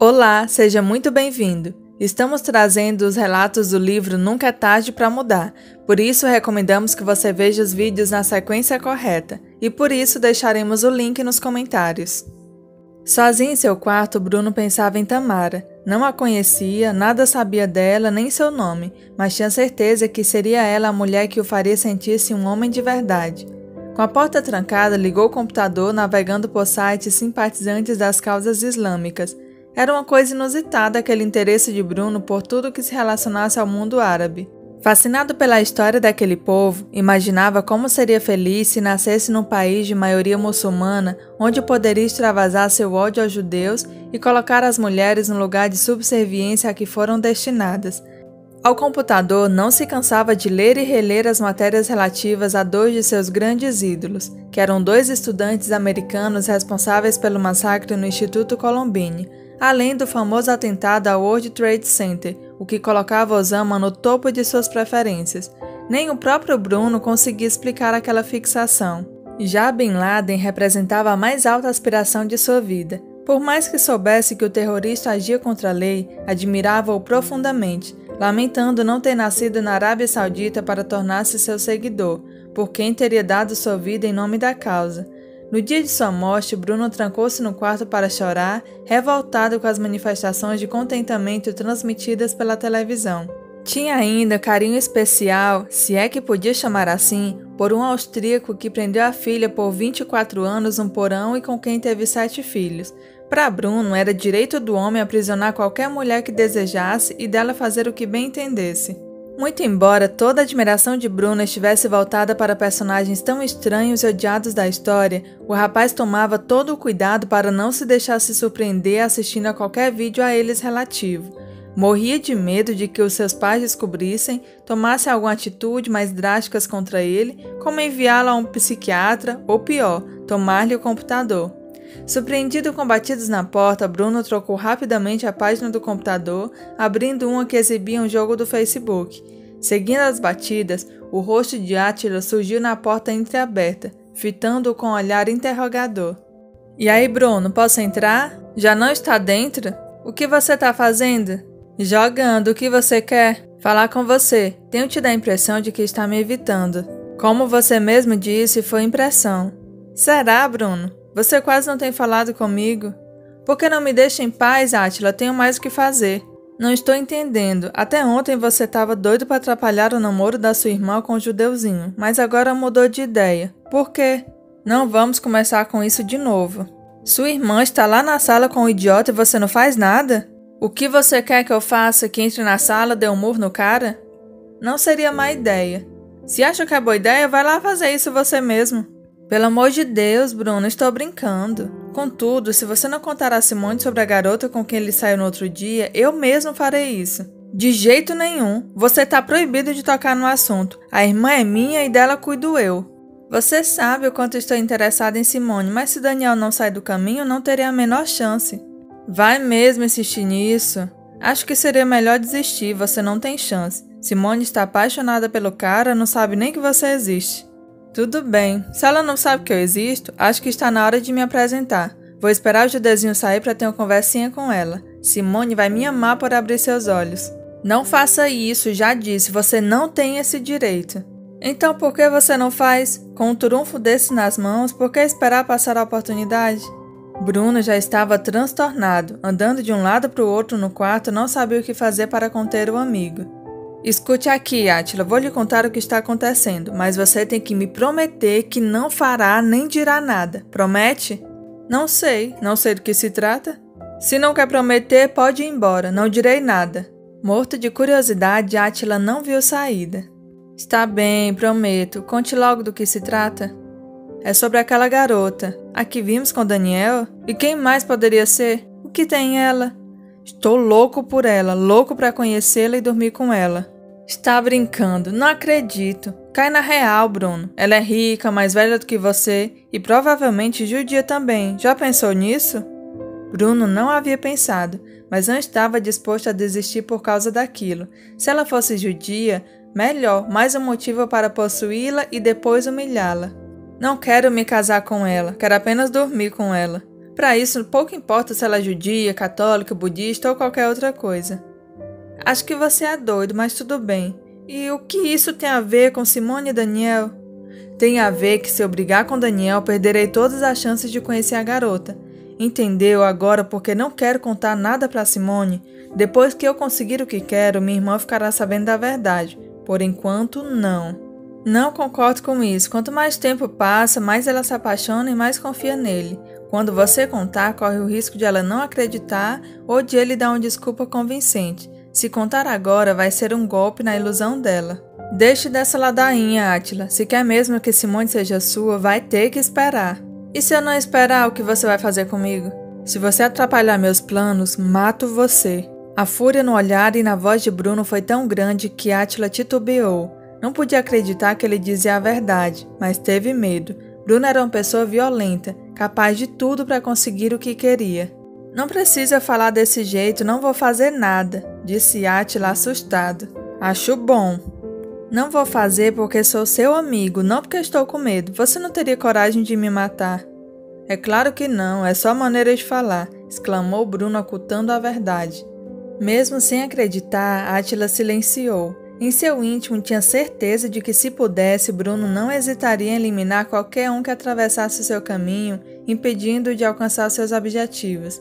Olá, seja muito bem-vindo. Estamos trazendo os relatos do livro Nunca é Tarde para Mudar, por isso recomendamos que você veja os vídeos na sequência correta e por isso deixaremos o link nos comentários. Sozinho em seu quarto, Bruno pensava em Tamara. Não a conhecia, nada sabia dela nem seu nome, mas tinha certeza que seria ela a mulher que o faria sentir-se um homem de verdade. Com a porta trancada, ligou o computador navegando por sites simpatizantes das causas islâmicas era uma coisa inusitada aquele interesse de Bruno por tudo que se relacionasse ao mundo árabe. Fascinado pela história daquele povo, imaginava como seria feliz se nascesse num país de maioria muçulmana, onde poderia extravasar seu ódio aos judeus e colocar as mulheres no lugar de subserviência a que foram destinadas. Ao computador, não se cansava de ler e reler as matérias relativas a dois de seus grandes ídolos, que eram dois estudantes americanos responsáveis pelo massacre no Instituto Columbine além do famoso atentado ao World Trade Center, o que colocava Osama no topo de suas preferências. Nem o próprio Bruno conseguia explicar aquela fixação. Já Bin Laden representava a mais alta aspiração de sua vida. Por mais que soubesse que o terrorista agia contra a lei, admirava-o profundamente, lamentando não ter nascido na Arábia Saudita para tornar-se seu seguidor, por quem teria dado sua vida em nome da causa. No dia de sua morte, Bruno trancou-se no quarto para chorar, revoltado com as manifestações de contentamento transmitidas pela televisão. Tinha ainda carinho especial, se é que podia chamar assim, por um austríaco que prendeu a filha por 24 anos num porão e com quem teve sete filhos. Para Bruno, era direito do homem aprisionar qualquer mulher que desejasse e dela fazer o que bem entendesse. Muito embora toda a admiração de Bruno estivesse voltada para personagens tão estranhos e odiados da história, o rapaz tomava todo o cuidado para não se deixar se surpreender assistindo a qualquer vídeo a eles relativo. Morria de medo de que os seus pais descobrissem, tomassem alguma atitude mais drásticas contra ele, como enviá-lo a um psiquiatra ou pior, tomar-lhe o computador. Surpreendido com batidas na porta, Bruno trocou rapidamente a página do computador, abrindo uma que exibia um jogo do Facebook. Seguindo as batidas, o rosto de Átila surgiu na porta entreaberta, fitando-o com um olhar interrogador. E aí, Bruno, posso entrar? Já não está dentro? O que você está fazendo? Jogando, o que você quer? Falar com você. Tenho te dar a impressão de que está me evitando. Como você mesmo disse, foi impressão. Será, Bruno? Você quase não tem falado comigo. Por que não me deixa em paz, Átila? Tenho mais o que fazer. Não estou entendendo. Até ontem você estava doido para atrapalhar o namoro da sua irmã com o judeuzinho, mas agora mudou de ideia. Por quê? Não vamos começar com isso de novo. Sua irmã está lá na sala com o idiota e você não faz nada? O que você quer que eu faça? Que entre na sala, dê um murro no cara? Não seria má ideia. Se acha que é boa ideia, vai lá fazer isso você mesmo. Pelo amor de Deus, Bruno, estou brincando. Contudo, se você não contar a Simone sobre a garota com quem ele saiu no outro dia, eu mesmo farei isso. De jeito nenhum. Você está proibido de tocar no assunto. A irmã é minha e dela cuido eu. Você sabe o quanto estou interessada em Simone, mas se Daniel não sair do caminho, não terei a menor chance. Vai mesmo insistir nisso? Acho que seria melhor desistir, você não tem chance. Simone está apaixonada pelo cara, não sabe nem que você existe. Tudo bem. Se ela não sabe que eu existo, acho que está na hora de me apresentar. Vou esperar o judezinho sair para ter uma conversinha com ela. Simone vai me amar por abrir seus olhos. Não faça isso, já disse, você não tem esse direito. Então por que você não faz? Com um trunfo desse nas mãos, por que esperar passar a oportunidade? Bruno já estava transtornado, andando de um lado para o outro no quarto, não sabia o que fazer para conter o amigo. Escute aqui, Atila, vou lhe contar o que está acontecendo, mas você tem que me prometer que não fará nem dirá nada. Promete? Não sei, não sei do que se trata. Se não quer prometer, pode ir embora, não direi nada. Morto de curiosidade, Atila não viu saída. Está bem, prometo. Conte logo do que se trata. É sobre aquela garota, a que vimos com Daniel? E quem mais poderia ser? O que tem ela? Estou louco por ela, louco para conhecê-la e dormir com ela. Está brincando, não acredito. Cai na real, Bruno. Ela é rica, mais velha do que você e provavelmente judia também. Já pensou nisso? Bruno não havia pensado, mas não estava disposto a desistir por causa daquilo. Se ela fosse judia, melhor, mais um motivo para possuí-la e depois humilhá-la. Não quero me casar com ela, quero apenas dormir com ela. Para isso, pouco importa se ela é judia, católica, budista ou qualquer outra coisa. Acho que você é doido, mas tudo bem. E o que isso tem a ver com Simone e Daniel? Tem a ver que se eu brigar com Daniel, perderei todas as chances de conhecer a garota. Entendeu agora porque não quero contar nada para Simone? Depois que eu conseguir o que quero, minha irmã ficará sabendo da verdade. Por enquanto, não. Não concordo com isso. Quanto mais tempo passa, mais ela se apaixona e mais confia nele. Quando você contar, corre o risco de ela não acreditar ou de ele dar uma desculpa convincente. Se contar agora, vai ser um golpe na ilusão dela. Deixe dessa ladainha, Átila. Se quer mesmo que Simone seja sua, vai ter que esperar. E se eu não esperar, o que você vai fazer comigo? Se você atrapalhar meus planos, mato você. A fúria no olhar e na voz de Bruno foi tão grande que Átila titubeou. Não podia acreditar que ele dizia a verdade, mas teve medo. Bruno era uma pessoa violenta, capaz de tudo para conseguir o que queria. Não precisa falar desse jeito, não vou fazer nada, disse Átila assustado. Acho bom. Não vou fazer porque sou seu amigo, não porque estou com medo. Você não teria coragem de me matar. É claro que não, é só maneira de falar, exclamou Bruno ocultando a verdade. Mesmo sem acreditar, Átila silenciou. Em seu íntimo tinha certeza de que se pudesse, Bruno não hesitaria em eliminar qualquer um que atravessasse seu caminho, impedindo-o de alcançar seus objetivos.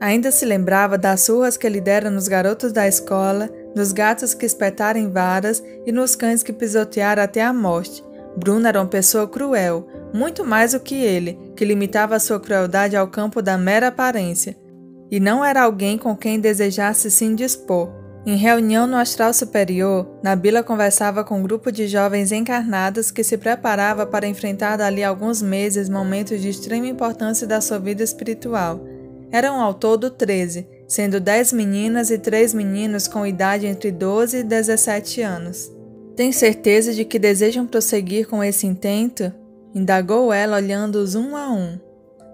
Ainda se lembrava das surras que ele dera nos garotos da escola, nos gatos que espetaram varas e nos cães que pisotearam até a morte. Bruno era uma pessoa cruel, muito mais do que ele, que limitava sua crueldade ao campo da mera aparência e não era alguém com quem desejasse se indispor. Em reunião no astral superior, Nabila conversava com um grupo de jovens encarnados que se preparava para enfrentar dali alguns meses momentos de extrema importância da sua vida espiritual. Eram ao todo 13, sendo 10 meninas e 3 meninos com idade entre 12 e 17 anos. Tem certeza de que desejam prosseguir com esse intento? Indagou ela olhando-os um a um.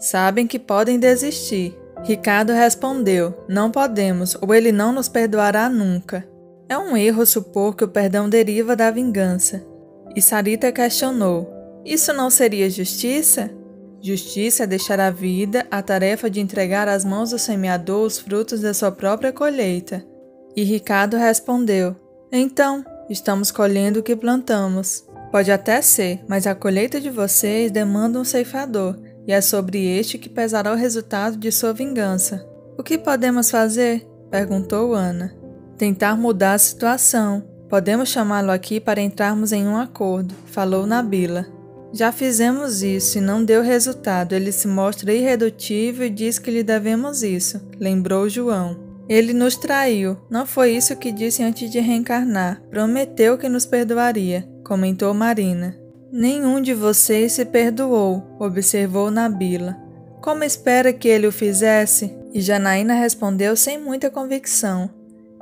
Sabem que podem desistir, Ricardo respondeu: Não podemos, ou ele não nos perdoará nunca. É um erro supor que o perdão deriva da vingança. E Sarita questionou: Isso não seria justiça? Justiça é deixar a vida a tarefa de entregar às mãos do semeador os frutos da sua própria colheita. E Ricardo respondeu: Então, estamos colhendo o que plantamos. Pode até ser, mas a colheita de vocês demanda um ceifador, e é sobre este que pesará o resultado de sua vingança. O que podemos fazer? perguntou Ana. Tentar mudar a situação. Podemos chamá-lo aqui para entrarmos em um acordo, falou Nabila. Já fizemos isso e não deu resultado. Ele se mostra irredutível e diz que lhe devemos isso, lembrou João. Ele nos traiu. Não foi isso que disse antes de reencarnar. Prometeu que nos perdoaria, comentou Marina. Nenhum de vocês se perdoou, observou Nabila. Como espera que ele o fizesse? E Janaína respondeu sem muita convicção.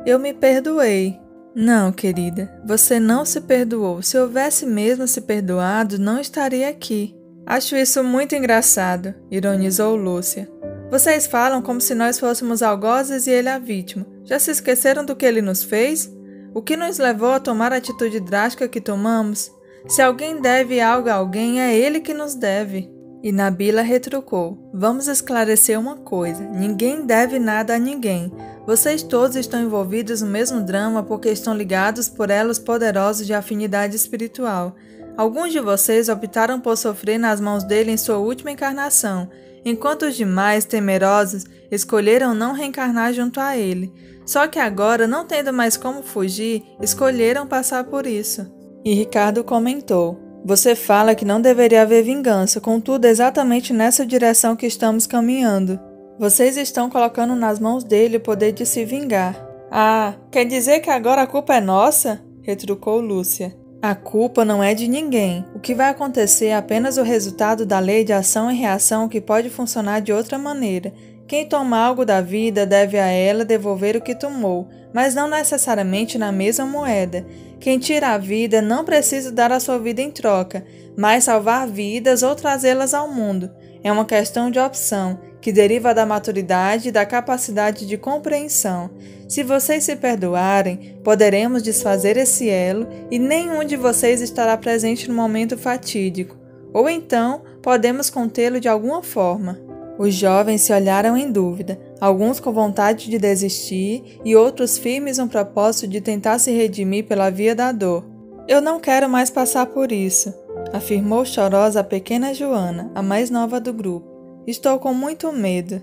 Eu me perdoei. Não, querida, você não se perdoou. Se houvesse mesmo se perdoado, não estaria aqui. Acho isso muito engraçado, ironizou Lúcia. Vocês falam como se nós fôssemos algozes e ele a vítima. Já se esqueceram do que ele nos fez? O que nos levou a tomar a atitude drástica que tomamos? Se alguém deve algo a alguém, é ele que nos deve. E Nabila retrucou: Vamos esclarecer uma coisa: ninguém deve nada a ninguém. Vocês todos estão envolvidos no mesmo drama porque estão ligados por elos poderosos de afinidade espiritual. Alguns de vocês optaram por sofrer nas mãos dele em sua última encarnação, enquanto os demais, temerosos, escolheram não reencarnar junto a ele. Só que agora, não tendo mais como fugir, escolheram passar por isso. E Ricardo comentou: Você fala que não deveria haver vingança, contudo, exatamente nessa direção que estamos caminhando. Vocês estão colocando nas mãos dele o poder de se vingar. Ah, quer dizer que agora a culpa é nossa? retrucou Lúcia. A culpa não é de ninguém. O que vai acontecer é apenas o resultado da lei de ação e reação que pode funcionar de outra maneira. Quem toma algo da vida deve a ela devolver o que tomou, mas não necessariamente na mesma moeda. Quem tira a vida não precisa dar a sua vida em troca, mas salvar vidas ou trazê-las ao mundo. É uma questão de opção, que deriva da maturidade e da capacidade de compreensão. Se vocês se perdoarem, poderemos desfazer esse elo e nenhum de vocês estará presente no momento fatídico. Ou então, podemos contê-lo de alguma forma. Os jovens se olharam em dúvida, alguns com vontade de desistir e outros firmes no propósito de tentar se redimir pela via da dor. Eu não quero mais passar por isso, afirmou chorosa a pequena Joana, a mais nova do grupo. Estou com muito medo.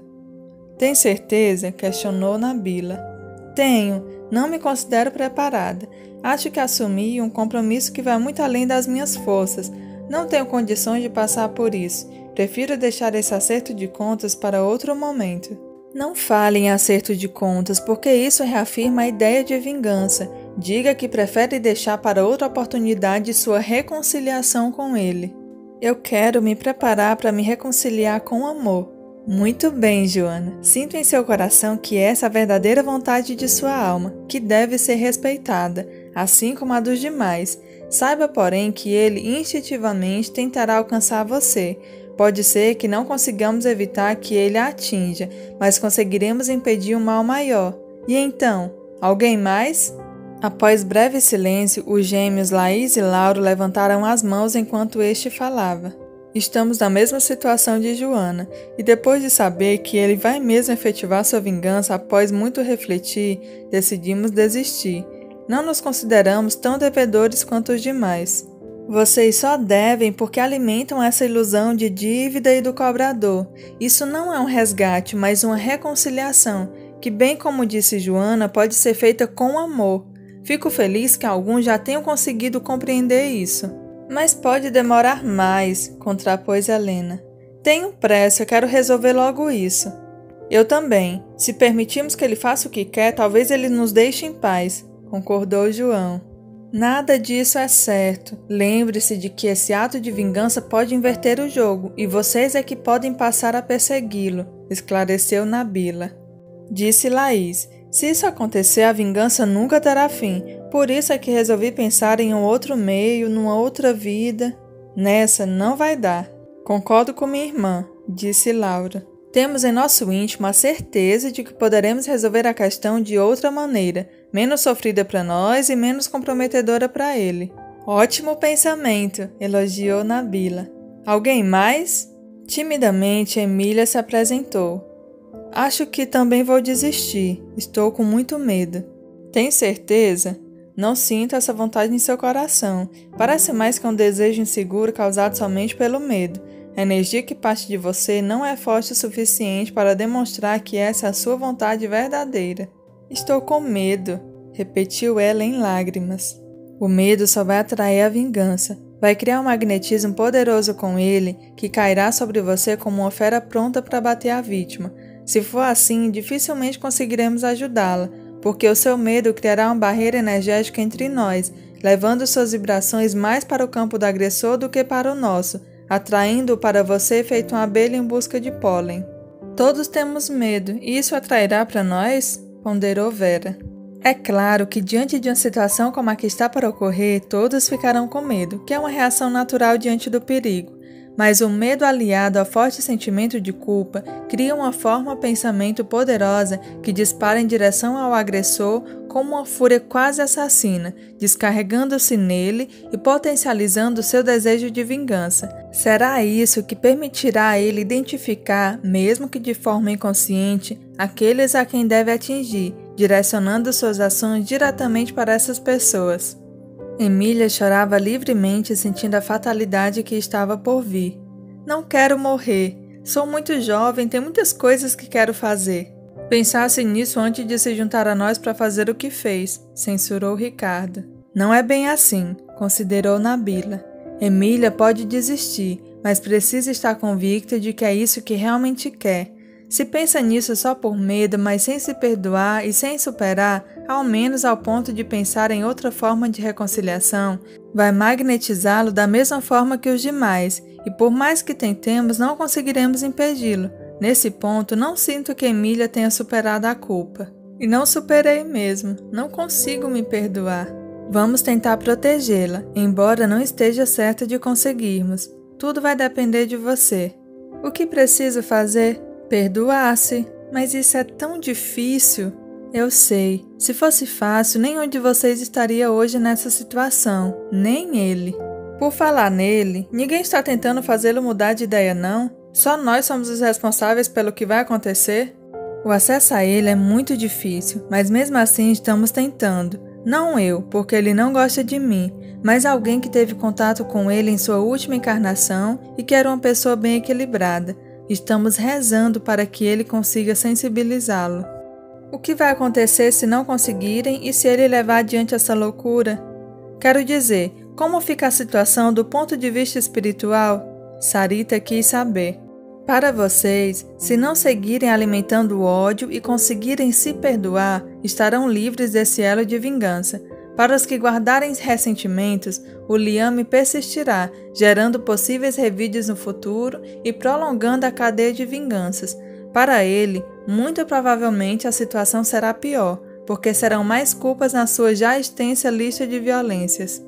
Tem certeza? questionou Nabila. Tenho, não me considero preparada. Acho que assumi um compromisso que vai muito além das minhas forças. Não tenho condições de passar por isso. Prefiro deixar esse acerto de contas para outro momento. Não fale em acerto de contas, porque isso reafirma a ideia de vingança. Diga que prefere deixar para outra oportunidade sua reconciliação com ele. Eu quero me preparar para me reconciliar com amor. Muito bem, Joana. Sinto em seu coração que essa é a verdadeira vontade de sua alma, que deve ser respeitada, assim como a dos demais. Saiba, porém, que ele instintivamente tentará alcançar você. Pode ser que não consigamos evitar que ele a atinja, mas conseguiremos impedir um mal maior. E então, alguém mais? Após breve silêncio, os gêmeos Laís e Lauro levantaram as mãos enquanto este falava. Estamos na mesma situação de Joana, e depois de saber que ele vai mesmo efetivar sua vingança após muito refletir, decidimos desistir. Não nos consideramos tão devedores quanto os demais. Vocês só devem porque alimentam essa ilusão de dívida e do cobrador. Isso não é um resgate, mas uma reconciliação, que, bem como disse Joana, pode ser feita com amor. Fico feliz que alguns já tenham conseguido compreender isso. Mas pode demorar mais, contrapôs Helena. Tenho pressa, quero resolver logo isso. Eu também. Se permitirmos que ele faça o que quer, talvez ele nos deixe em paz, concordou João. Nada disso é certo. Lembre-se de que esse ato de vingança pode inverter o jogo e vocês é que podem passar a persegui-lo, esclareceu Nabila. Disse Laís. Se isso acontecer, a vingança nunca terá fim. Por isso é que resolvi pensar em um outro meio, numa outra vida. Nessa não vai dar. Concordo com minha irmã, disse Laura. Temos em nosso íntimo a certeza de que poderemos resolver a questão de outra maneira, menos sofrida para nós e menos comprometedora para ele. Ótimo pensamento, elogiou Nabila. Alguém mais? Timidamente, Emília se apresentou. Acho que também vou desistir. Estou com muito medo. Tem certeza? Não sinto essa vontade em seu coração. Parece mais que um desejo inseguro causado somente pelo medo. A energia que parte de você não é forte o suficiente para demonstrar que essa é a sua vontade verdadeira. Estou com medo, repetiu ela em lágrimas. O medo só vai atrair a vingança. Vai criar um magnetismo poderoso com ele que cairá sobre você como uma fera pronta para bater a vítima. Se for assim, dificilmente conseguiremos ajudá-la, porque o seu medo criará uma barreira energética entre nós, levando suas vibrações mais para o campo do agressor do que para o nosso, atraindo-o para você feito uma abelha em busca de pólen. Todos temos medo, e isso atrairá para nós? Ponderou Vera. É claro que, diante de uma situação como a que está para ocorrer, todos ficarão com medo, que é uma reação natural diante do perigo. Mas o medo aliado ao forte sentimento de culpa cria uma forma pensamento poderosa que dispara em direção ao agressor como uma fúria quase assassina, descarregando-se nele e potencializando seu desejo de vingança. Será isso que permitirá a ele identificar, mesmo que de forma inconsciente, aqueles a quem deve atingir, direcionando suas ações diretamente para essas pessoas. Emília chorava livremente, sentindo a fatalidade que estava por vir. Não quero morrer. Sou muito jovem, tenho muitas coisas que quero fazer. Pensasse nisso antes de se juntar a nós para fazer o que fez, censurou Ricardo. Não é bem assim, considerou Nabila. Emília pode desistir, mas precisa estar convicta de que é isso que realmente quer. Se pensa nisso só por medo, mas sem se perdoar e sem superar, ao menos ao ponto de pensar em outra forma de reconciliação, vai magnetizá-lo da mesma forma que os demais, e por mais que tentemos, não conseguiremos impedi-lo. Nesse ponto, não sinto que Emília tenha superado a culpa. E não superei mesmo, não consigo me perdoar. Vamos tentar protegê-la, embora não esteja certa de conseguirmos. Tudo vai depender de você. O que preciso fazer? Perdoar-se, mas isso é tão difícil. Eu sei, se fosse fácil, nenhum de vocês estaria hoje nessa situação, nem ele. Por falar nele, ninguém está tentando fazê-lo mudar de ideia, não? Só nós somos os responsáveis pelo que vai acontecer? O acesso a ele é muito difícil, mas mesmo assim estamos tentando. Não eu, porque ele não gosta de mim, mas alguém que teve contato com ele em sua última encarnação e que era uma pessoa bem equilibrada. Estamos rezando para que ele consiga sensibilizá-lo. O que vai acontecer se não conseguirem e se ele levar adiante essa loucura? Quero dizer, como fica a situação do ponto de vista espiritual? Sarita quis saber. Para vocês, se não seguirem alimentando o ódio e conseguirem se perdoar, estarão livres desse elo de vingança. Para os que guardarem ressentimentos, o liame persistirá, gerando possíveis revides no futuro e prolongando a cadeia de vinganças. Para ele, muito provavelmente a situação será pior, porque serão mais culpas na sua já extensa lista de violências.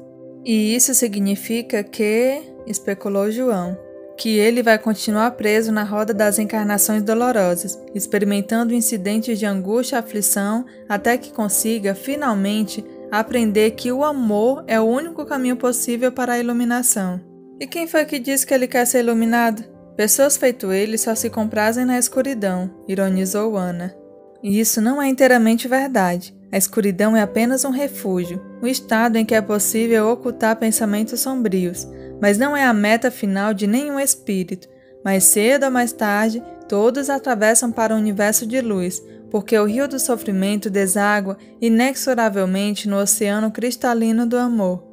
E isso significa que, especulou João, que ele vai continuar preso na roda das encarnações dolorosas, experimentando incidentes de angústia e aflição até que consiga, finalmente, aprender que o amor é o único caminho possível para a iluminação. E quem foi que disse que ele quer ser iluminado? Pessoas feito ele só se comprazem na escuridão, ironizou Ana. E isso não é inteiramente verdade. A escuridão é apenas um refúgio, um estado em que é possível ocultar pensamentos sombrios, mas não é a meta final de nenhum espírito. Mais cedo ou mais tarde, todos atravessam para o universo de luz, porque o rio do sofrimento deságua inexoravelmente no oceano cristalino do amor.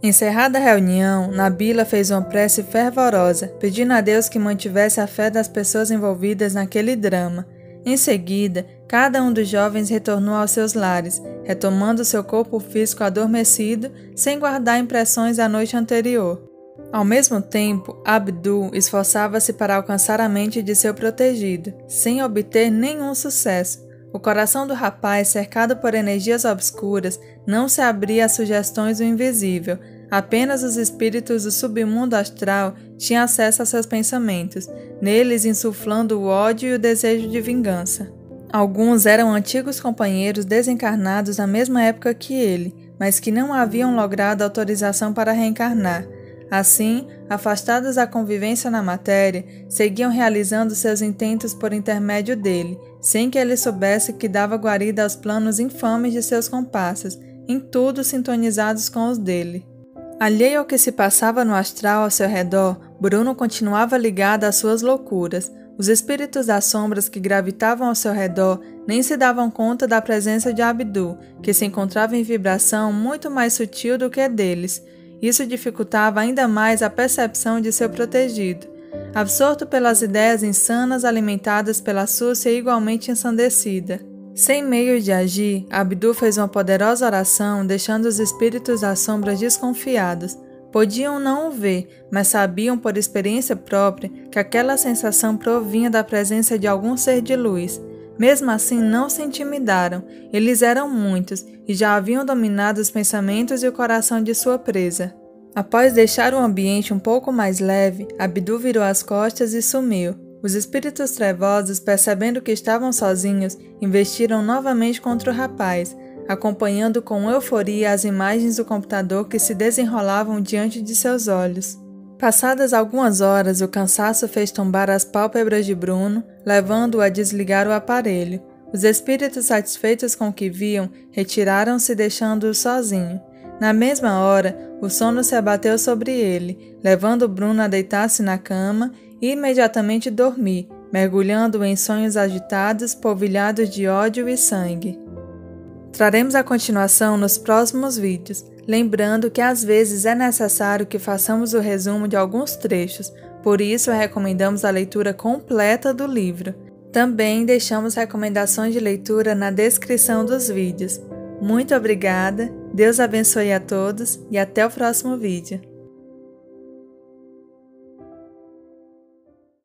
Encerrada a reunião, Nabila fez uma prece fervorosa, pedindo a Deus que mantivesse a fé das pessoas envolvidas naquele drama. Em seguida, cada um dos jovens retornou aos seus lares, retomando seu corpo físico adormecido, sem guardar impressões da noite anterior. Ao mesmo tempo, Abdul esforçava-se para alcançar a mente de seu protegido, sem obter nenhum sucesso. O coração do rapaz, cercado por energias obscuras, não se abria às sugestões do invisível. Apenas os espíritos do submundo astral tinham acesso a seus pensamentos, neles insuflando o ódio e o desejo de vingança. Alguns eram antigos companheiros desencarnados na mesma época que ele, mas que não haviam logrado autorização para reencarnar. Assim, afastados da convivência na matéria, seguiam realizando seus intentos por intermédio dele, sem que ele soubesse que dava guarida aos planos infames de seus comparsas, em tudo sintonizados com os dele. Alheio ao que se passava no astral ao seu redor, Bruno continuava ligado às suas loucuras. Os espíritos das sombras que gravitavam ao seu redor nem se davam conta da presença de Abdu, que se encontrava em vibração muito mais sutil do que a deles, isso dificultava ainda mais a percepção de seu protegido. Absorto pelas ideias insanas alimentadas pela súcia igualmente ensandecida. Sem meio de agir, Abdu fez uma poderosa oração, deixando os espíritos das sombras desconfiados. Podiam não o ver, mas sabiam por experiência própria que aquela sensação provinha da presença de algum ser de luz. Mesmo assim, não se intimidaram. Eles eram muitos e já haviam dominado os pensamentos e o coração de sua presa. Após deixar o ambiente um pouco mais leve, Abdu virou as costas e sumiu. Os espíritos trevosos, percebendo que estavam sozinhos, investiram novamente contra o rapaz, acompanhando com euforia as imagens do computador que se desenrolavam diante de seus olhos. Passadas algumas horas, o cansaço fez tombar as pálpebras de Bruno, levando-o a desligar o aparelho. Os espíritos satisfeitos com o que viam retiraram-se, deixando-o sozinho. Na mesma hora, o sono se abateu sobre ele, levando Bruno a deitar-se na cama e imediatamente dormir, mergulhando em sonhos agitados, polvilhados de ódio e sangue. Traremos a continuação nos próximos vídeos. Lembrando que às vezes é necessário que façamos o resumo de alguns trechos, por isso recomendamos a leitura completa do livro. Também deixamos recomendações de leitura na descrição dos vídeos. Muito obrigada, Deus abençoe a todos e até o próximo vídeo.